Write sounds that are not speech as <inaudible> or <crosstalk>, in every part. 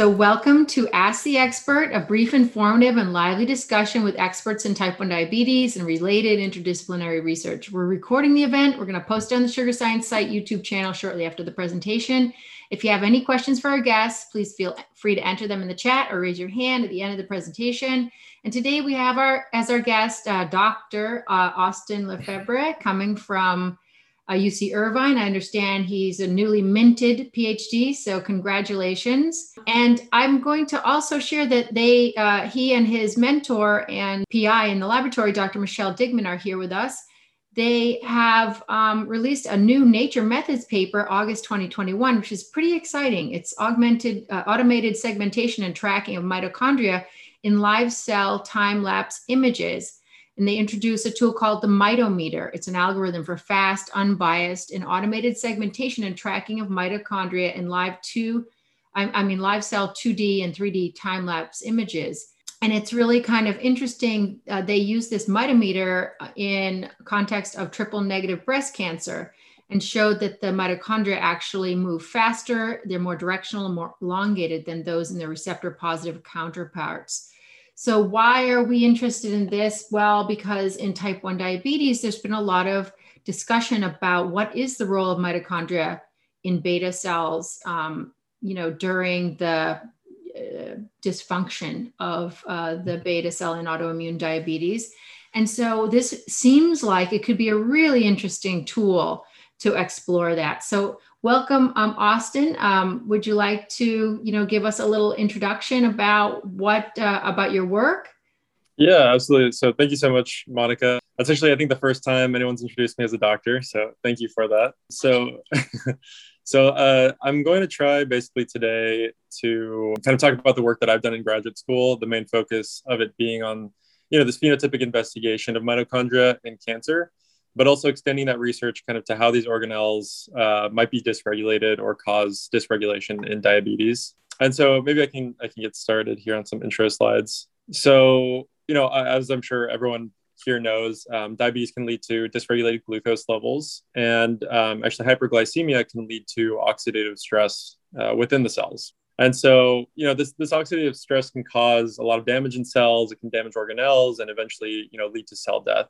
So, welcome to Ask the Expert, a brief, informative, and lively discussion with experts in type 1 diabetes and related interdisciplinary research. We're recording the event. We're going to post it on the Sugar Science site YouTube channel shortly after the presentation. If you have any questions for our guests, please feel free to enter them in the chat or raise your hand at the end of the presentation. And today we have our as our guest uh, Dr. Uh, Austin Lefebvre coming from uh, UC Irvine. I understand he's a newly minted PhD, so congratulations. And I'm going to also share that they, uh, he and his mentor and PI in the laboratory, Dr. Michelle Digman, are here with us. They have um, released a new Nature Methods paper, August 2021, which is pretty exciting. It's augmented, uh, automated segmentation and tracking of mitochondria in live cell time lapse images and they introduced a tool called the mitometer. It's an algorithm for fast, unbiased, and automated segmentation and tracking of mitochondria in live two, I, I mean live cell 2D and 3D time lapse images. And it's really kind of interesting. Uh, they use this mitometer in context of triple negative breast cancer and showed that the mitochondria actually move faster. They're more directional and more elongated than those in their receptor positive counterparts. So, why are we interested in this? Well, because in type 1 diabetes, there's been a lot of discussion about what is the role of mitochondria in beta cells, um, you know, during the uh, dysfunction of uh, the beta cell in autoimmune diabetes. And so, this seems like it could be a really interesting tool to explore that. So, welcome, um, Austin. Um, would you like to, you know, give us a little introduction about what uh, about your work? Yeah, absolutely. So, thank you so much, Monica. That's actually, I think, the first time anyone's introduced me as a doctor. So, thank you for that. So. <laughs> So uh, I'm going to try basically today to kind of talk about the work that I've done in graduate school. The main focus of it being on, you know, this phenotypic investigation of mitochondria in cancer, but also extending that research kind of to how these organelles uh, might be dysregulated or cause dysregulation in diabetes. And so maybe I can I can get started here on some intro slides. So you know, as I'm sure everyone here knows, um, diabetes can lead to dysregulated glucose levels, and um, actually hyperglycemia can lead to oxidative stress uh, within the cells. And so, you know, this, this oxidative stress can cause a lot of damage in cells. It can damage organelles and eventually, you know, lead to cell death.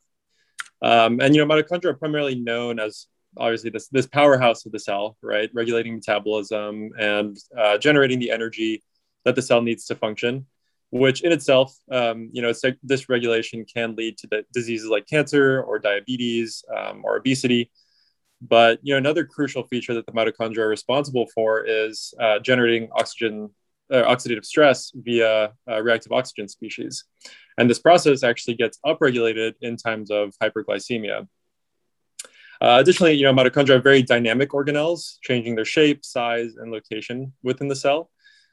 Um, and you know, mitochondria are primarily known as obviously this this powerhouse of the cell, right, regulating metabolism and uh, generating the energy that the cell needs to function. Which in itself, um, you know, this regulation can lead to diseases like cancer or diabetes um, or obesity. But you know, another crucial feature that the mitochondria are responsible for is uh, generating oxygen, uh, oxidative stress via uh, reactive oxygen species. And this process actually gets upregulated in times of hyperglycemia. Uh, additionally, you know, mitochondria are very dynamic organelles, changing their shape, size, and location within the cell,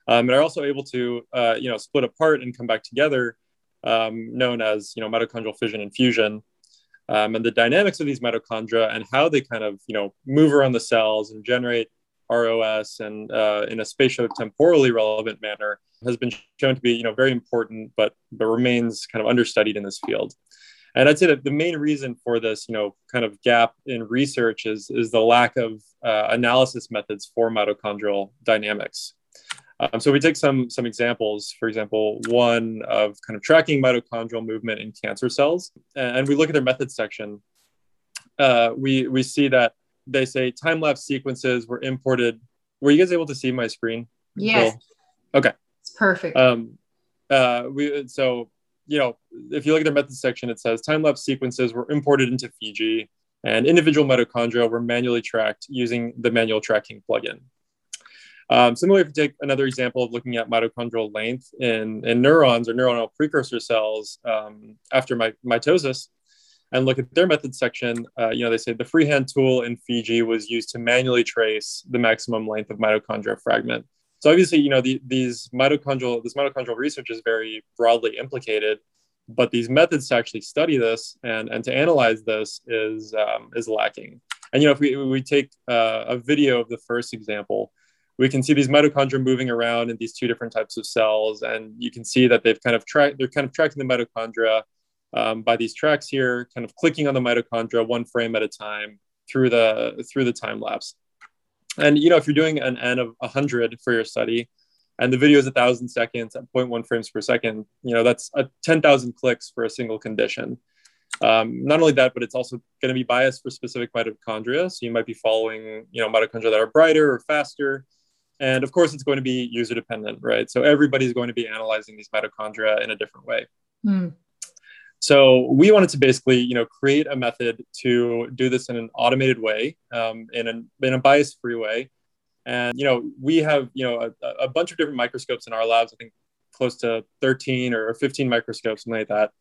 um, and are also able to, uh, you know, split apart and come back together, um, known as, you know, mitochondrial fission and fusion. Um, and the dynamics of these mitochondria and how they kind of, you know, move around the cells and generate ROS and uh, in a spatio-temporally relevant manner has been shown to be, you know, very important, but but remains kind of understudied in this field. And I'd say that the main reason for this, you know, kind of gap in research is is the lack of uh, analysis methods for mitochondrial dynamics. Um, so we take some some examples. For example, one of kind of tracking mitochondrial movement in cancer cells, and we look at their methods section. Uh, we we see that they say time lapse sequences were imported. Were you guys able to see my screen? Yes. Okay. Perfect. Um, uh, we so you know if you look at the methods section, it says time lapse sequences were imported into Fiji, and individual mitochondria were manually tracked using the manual tracking plugin. Um, similarly, if you take another example of looking at mitochondrial length in, in neurons or neuronal precursor cells um, after my, mitosis, and look at their method section, uh, you know, they say the freehand tool in Fiji was used to manually trace the maximum length of mitochondria fragment. So obviously, you know, the, these mitochondrial, this mitochondrial research is very broadly implicated, but these methods to actually study this and, and to analyze this is, um, is lacking. And, you know, if we, we take uh, a video of the first example, we can see these mitochondria moving around in these two different types of cells. And you can see that they've kind of tracked, they're kind of tracking the mitochondria um, by these tracks here, kind of clicking on the mitochondria one frame at a time through the through the time lapse. And you know, if you're doing an n of 100 for your study, and the video is a thousand seconds at 0.1 frames per second, you know, that's a 10,000 clicks for a single condition. Um, not only that, but it's also going to be biased for specific mitochondria. So you might be following, you know, mitochondria that are brighter or faster. And of course, it's going to be user dependent, right? So everybody's going to be analyzing these mitochondria in a different way. Mm. So we wanted to basically, you know, create a method to do this in an automated way, um, in, in a bias-free way. And, you know, we have, you know, a, a bunch of different microscopes in our labs, I think close to 13 or 15 microscopes, something like that.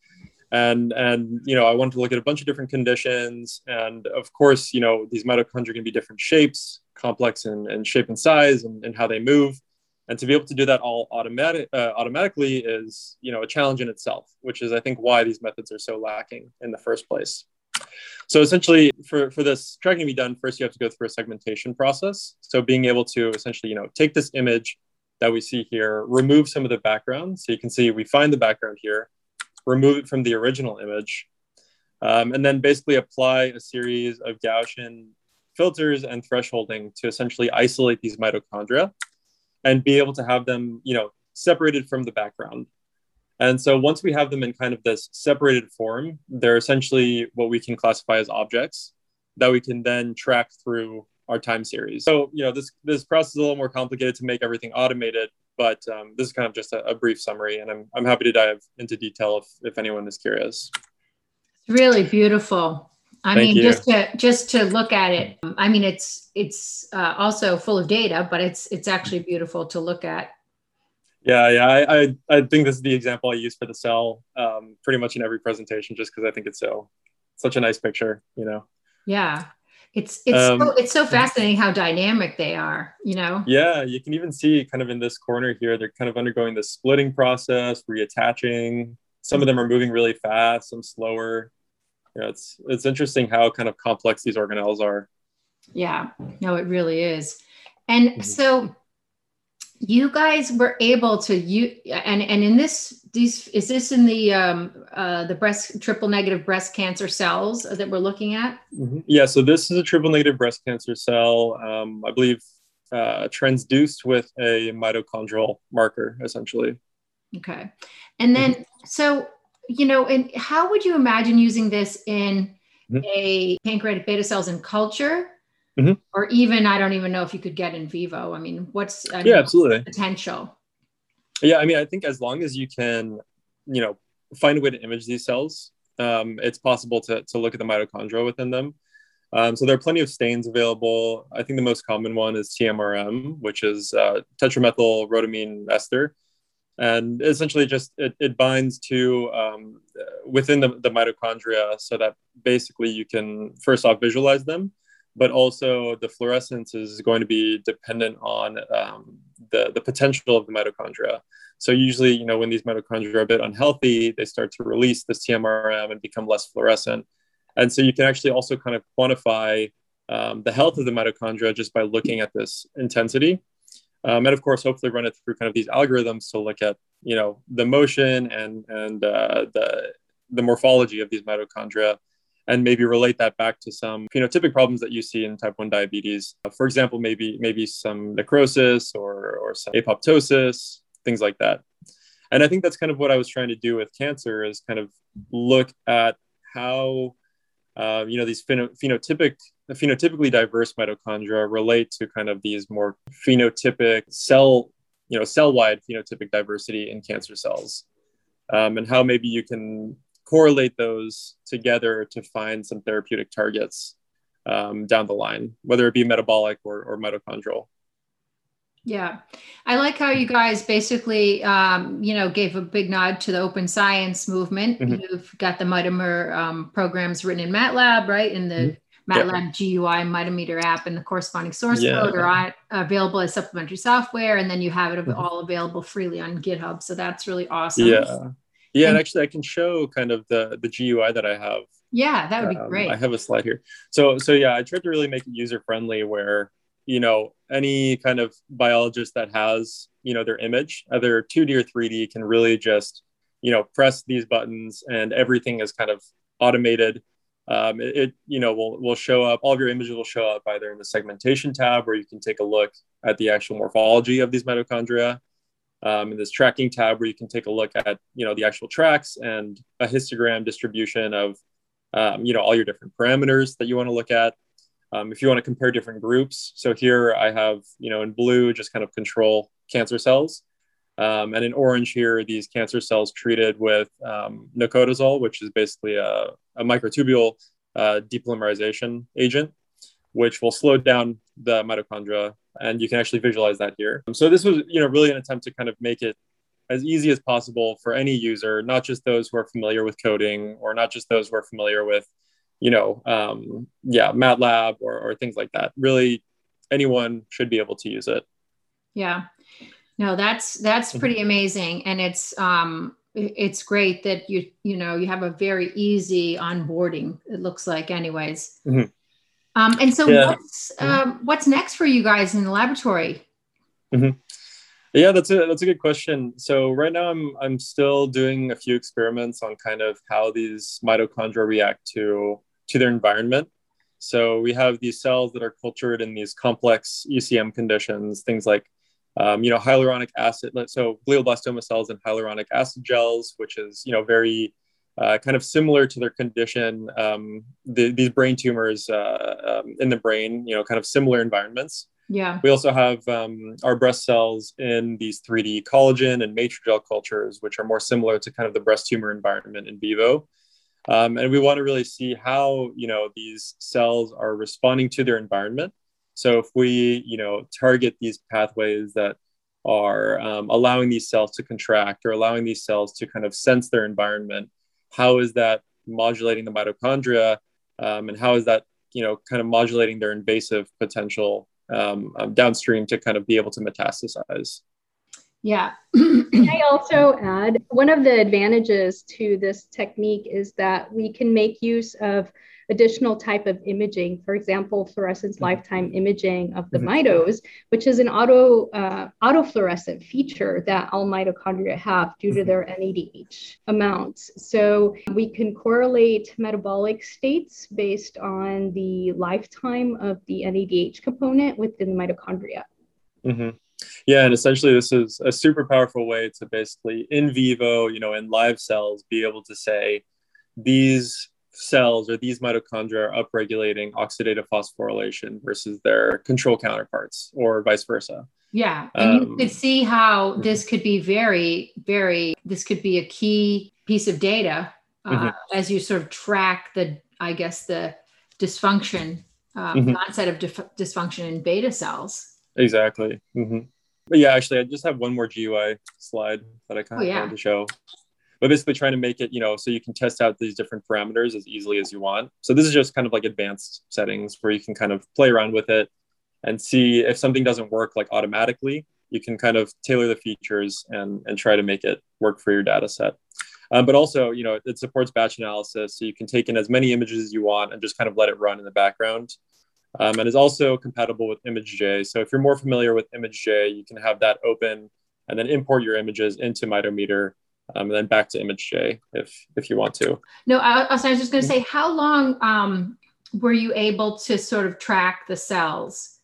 And and you know i wanted to look at a bunch of different conditions. And of course you know these mitochondria can be different shapes complex in, in shape and size and, and how they move and to be able to do that all automatic uh, automatically is you know a challenge in itself which is i think why these methods are so lacking in the first place. So essentially for, for this tracking to be done first you have to go through a segmentation process. So being able to essentially you know take this image that we see here remove some of the background. So you can see we find the background here remove it from the original image, um, and then basically apply a series of Gaussian filters and thresholding to essentially isolate these mitochondria and be able to have them, you know, separated from the background. And so once we have them in kind of this separated form, they're essentially what we can classify as objects that we can then track through our time series. So, you know, this this process is a little more complicated to make everything automated, but um, this is kind of just a, a, brief summary, and I'm, I'm happy to dive into detail if, if anyone is curious. It's really beautiful. I Thank mean, you. just to just to look at it, I mean, it's it's uh, also full of data, but it's it's actually beautiful to look at. Yeah, yeah, I, I, I think this is the example I use for the cell, um, pretty much in every presentation, just because I think it's so such a nice picture, you know. Yeah, it's it's um, so, it's so fascinating how dynamic they are, you know. Yeah, you can even see kind of in this corner here, they're kind of undergoing the splitting process, reattaching. Some of them are moving really fast, some slower. Yeah, it's it's interesting how kind of complex these organelles are. Yeah, no, it really is. And mm-hmm. so you guys were able to you and and in this these is this in the um uh the breast triple negative breast cancer cells that we're looking at mm-hmm. yeah so this is a triple negative breast cancer cell um i believe uh transduced with a mitochondrial marker essentially okay and then mm-hmm. so you know and how would you imagine using this in mm-hmm. a pancreatic beta cells in culture mm-hmm. or even I don't even know if you could get in vivo. I mean, what's I yeah, mean, absolutely potential. Yeah, I mean, I think as long as you can, you know, find a way to image these cells, um, it's possible to to look at the mitochondria within them. Um, so there are plenty of stains available. I think the most common one is TMRM, which is uh, tetramethyl rhodamine ester. And essentially, just it, it binds to um, within the, the mitochondria so that basically you can first off visualize them but also the fluorescence is going to be dependent on um, the, the potential of the mitochondria. So usually, you know, when these mitochondria are a bit unhealthy, they start to release this TMRM and become less fluorescent. And so you can actually also kind of quantify um, the health of the mitochondria just by looking at this intensity. Um, and of course, hopefully run it through kind of these algorithms to look at, you know, the motion and, and uh, the, the morphology of these mitochondria and maybe relate that back to some phenotypic problems that you see in type 1 diabetes. For example, maybe maybe some necrosis or, or some apoptosis, things like that. And I think that's kind of what I was trying to do with cancer is kind of look at how uh, you know these pheno- phenotypic phenotypically diverse mitochondria relate to kind of these more phenotypic cell you know cell-wide phenotypic diversity in cancer cells um, and how maybe you can correlate those together to find some therapeutic targets um, down the line, whether it be metabolic or, or mitochondrial. Yeah, I like how you guys basically, um, you know, gave a big nod to the open science movement. Mm-hmm. You've got the Mitometer um, programs written in MATLAB, right? In the mm-hmm. MATLAB yeah. GUI Mitometer app and the corresponding source yeah. code are available as supplementary software, and then you have it mm-hmm. all available freely on GitHub. So that's really awesome. Yeah. Yeah, and, and actually, I can show kind of the the GUI that I have. Yeah, that would be um, great. I have a slide here. So so yeah, I tried to really make it user friendly, where you know any kind of biologist that has you know their image, either 2D or 3D, can really just you know press these buttons, and everything is kind of automated. Um, it, it, you know will will show up. All of your images will show up either in the segmentation tab, where you can take a look at the actual morphology of these mitochondria um, in this tracking tab where you can take a look at you know the actual tracks and a histogram distribution of um, you know all your different parameters that you want to look at. Um, if you want to compare different groups, so here I have you know in blue just kind of control cancer cells, um, and in orange here these cancer cells treated with um, which is basically a, a microtubule uh, depolymerization agent, which will slow down the mitochondria and you can actually visualize that here. So this was, you know, really an attempt to kind of make it as easy as possible for any user, not just those who are familiar with coding or not just those who are familiar with, you know, um, yeah, MATLAB or, or things like that. Really, anyone should be able to use it. Yeah, no, that's that's pretty amazing, and it's um, it's great that you you know you have a very easy onboarding. It looks like, anyways. Mm-hmm. Um, and so, yeah. what's um, what's next for you guys in the laboratory? Mm-hmm. Yeah, that's a that's a good question. So right now, I'm I'm still doing a few experiments on kind of how these mitochondria react to to their environment. So we have these cells that are cultured in these complex ECM conditions, things like um, you know hyaluronic acid. So glioblastoma cells and hyaluronic acid gels, which is you know very uh, kind of similar to their condition, um, the, these brain tumors uh, um, in the brain, you know, kind of similar environments. Yeah. We also have um, our breast cells in these 3D collagen and matrigel cultures, which are more similar to kind of the breast tumor environment in vivo. Um, and we want to really see how, you know, these cells are responding to their environment. So if we, you know, target these pathways that are um, allowing these cells to contract or allowing these cells to kind of sense their environment, how is that modulating the mitochondria? Um, and how is that you know kind of modulating their invasive potential um, um, downstream to kind of be able to metastasize? Yeah. Can <clears throat> I also add one of the advantages to this technique is that we can make use of additional type of imaging, for example, fluorescence mm-hmm. lifetime imaging of the mm-hmm. mitos, which is an auto uh, autofluorescent feature that all mitochondria have due to mm-hmm. their NADH amounts. So we can correlate metabolic states based on the lifetime of the NADH component within the mitochondria. Mm-hmm. Yeah, and essentially, this is a super powerful way to basically in vivo, you know, in live cells, be able to say these cells or these mitochondria are upregulating oxidative phosphorylation versus their control counterparts or vice versa. Yeah. And um, you could see how this could be very, very, this could be a key piece of data uh, mm-hmm. as you sort of track the, I guess, the dysfunction, uh, mm-hmm. onset of dif- dysfunction in beta cells. Exactly. Mm-hmm. But yeah, actually, I just have one more GUI slide that I kind of oh, yeah. wanted to show but basically trying to make it you know so you can test out these different parameters as easily as you want. So this is just kind of like advanced settings where you can kind of play around with it and see if something doesn't work like automatically you can kind of tailor the features and and try to make it work for your data set. Um, but also you know it supports batch analysis so you can take in as many images as you want and just kind of let it run in the background. Um, and is also compatible with ImageJ. So if you're more familiar with ImageJ, you can have that open and then import your images into Mitometer um, and then back to ImageJ if if you want to. No, I, I was just going to say, how long um, were you able to sort of track the cells?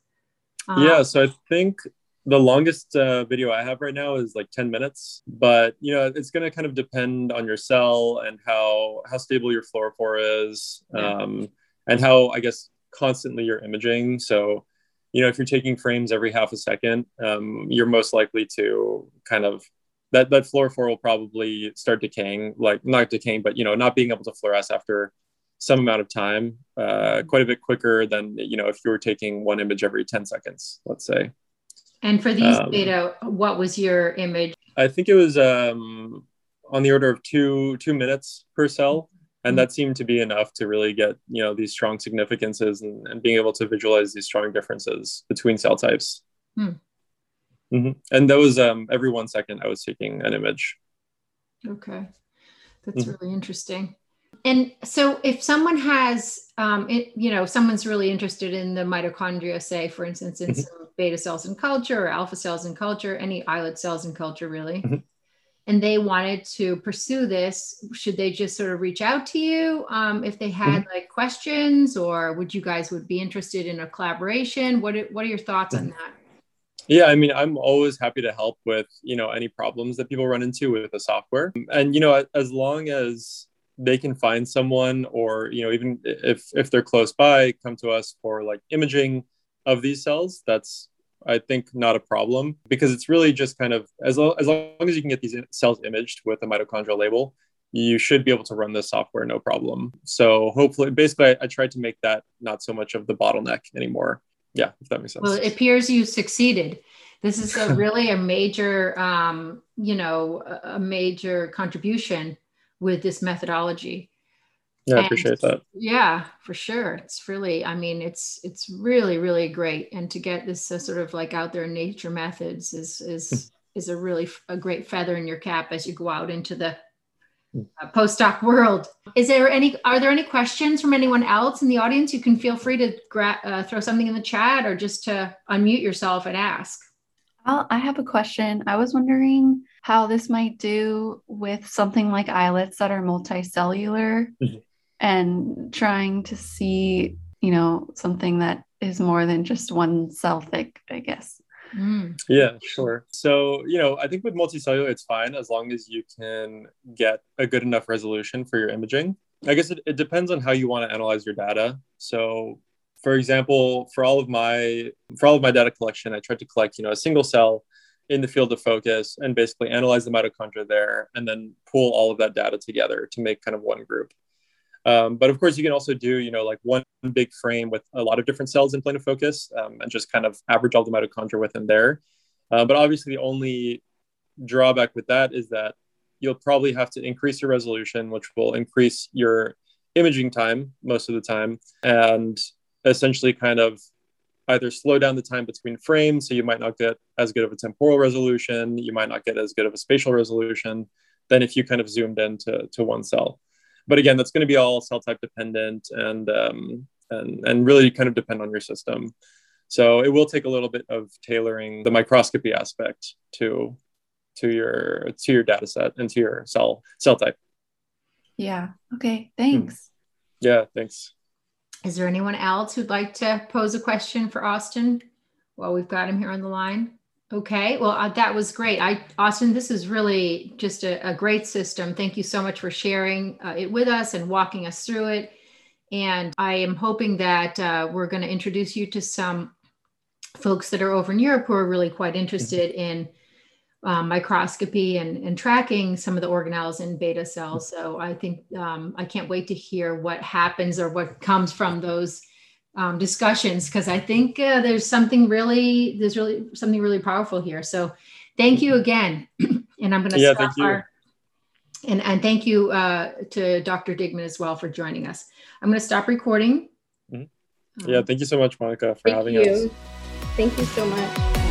Um, yeah, so I think the longest uh, video I have right now is like 10 minutes, but you know it's going to kind of depend on your cell and how how stable your fluorophore is, yeah. um, and how I guess constantly you're imaging. So you know if you're taking frames every half a second, um, you're most likely to kind of that that fluorophore will probably start decaying, like not decaying, but you know, not being able to fluoresce after some amount of time, uh, quite a bit quicker than you know if you were taking one image every 10 seconds, let's say. And for these um, data, what was your image? I think it was um, on the order of two two minutes per cell, and that seemed to be enough to really get you know these strong significances and, and being able to visualize these strong differences between cell types. Hmm. Mm-hmm. And that was um, every one second I was taking an image. Okay, that's mm-hmm. really interesting. And so, if someone has, um, it, you know, someone's really interested in the mitochondria, say, for instance, in mm-hmm. some beta cells in culture or alpha cells in culture, any islet cells in culture, really, mm-hmm. and they wanted to pursue this, should they just sort of reach out to you um, if they had mm-hmm. like questions, or would you guys would be interested in a collaboration? What What are your thoughts on mm-hmm. that? Yeah, I mean, I'm always happy to help with you know any problems that people run into with the software, and you know, as long as they can find someone, or you know, even if if they're close by, come to us for like imaging of these cells. That's I think not a problem because it's really just kind of as long, as long as you can get these cells imaged with a mitochondrial label, you should be able to run this software no problem. So hopefully, basically, I, I tried to make that not so much of the bottleneck anymore yeah if that makes sense. Well it appears you succeeded. This is a <laughs> really a major um, you know a major contribution with this methodology. Yeah and, i appreciate that. Yeah for sure. It's really i mean it's it's really really great. And to get this uh, sort of like out there in nature methods is is is a really a great feather in your cap as you go out into the uh, postdoc world. Is there any? Are there any questions from anyone else in the audience? You can feel free to gra- uh, throw something in the chat or just to unmute yourself and ask. I'll, I have a question. I was wondering how this might do with something like islets that are multicellular, mm-hmm. and trying to see, you know, something that is more than just one cell thick. I guess. Mm. Yeah, sure. So, you know, I think with multicellular, it's fine as long as you can get a good enough resolution for your imaging. I guess it, it depends on how you want to analyze your data. So, for example, for all of my for all of my data collection, I tried to collect, you know, a single cell in the field of focus and basically analyze the mitochondria there and then pull all of that data together to make kind of one group. Um, but of course, you can also do, you know, like one big frame with a lot of different cells in plane of focus um, and just kind of average all the mitochondria within there. Uh, but obviously, the only drawback with that is that you'll probably have to increase your resolution, which will increase your imaging time most of the time, and essentially kind of either slow down the time between frames. So you might not get as good of a temporal resolution, you might not get as good of a spatial resolution than if you kind of zoomed into to one cell but again, that's going to be all cell type dependent and um, and and really kind of depend on your system. So it will take a little bit of tailoring the microscopy aspect to to your to your data set and to your cell cell type. Yeah. Okay. Thanks. Yeah. Thanks. Is there anyone else who'd like to pose a question for Austin while we've got him here on the line? Okay, well, uh, that was great. I, Austin, this is really just a, a great system. Thank you so much for sharing uh, it with us and walking us through it. And I am hoping that uh, we're going to introduce you to some folks that are over in Europe who are really quite interested mm-hmm. in um, microscopy and, and tracking some of the organelles in beta cells. So I think um, I can't wait to hear what happens or what comes from those um, discussions because I think uh, there's something really there's really something really powerful here. So thank you again, <clears throat> and I'm going to yeah, stop our and and thank you uh, to Dr. Digman as well for joining us. I'm going to stop recording. Mm-hmm. Yeah, thank you so much, Monica, for having you. us. Thank you so much.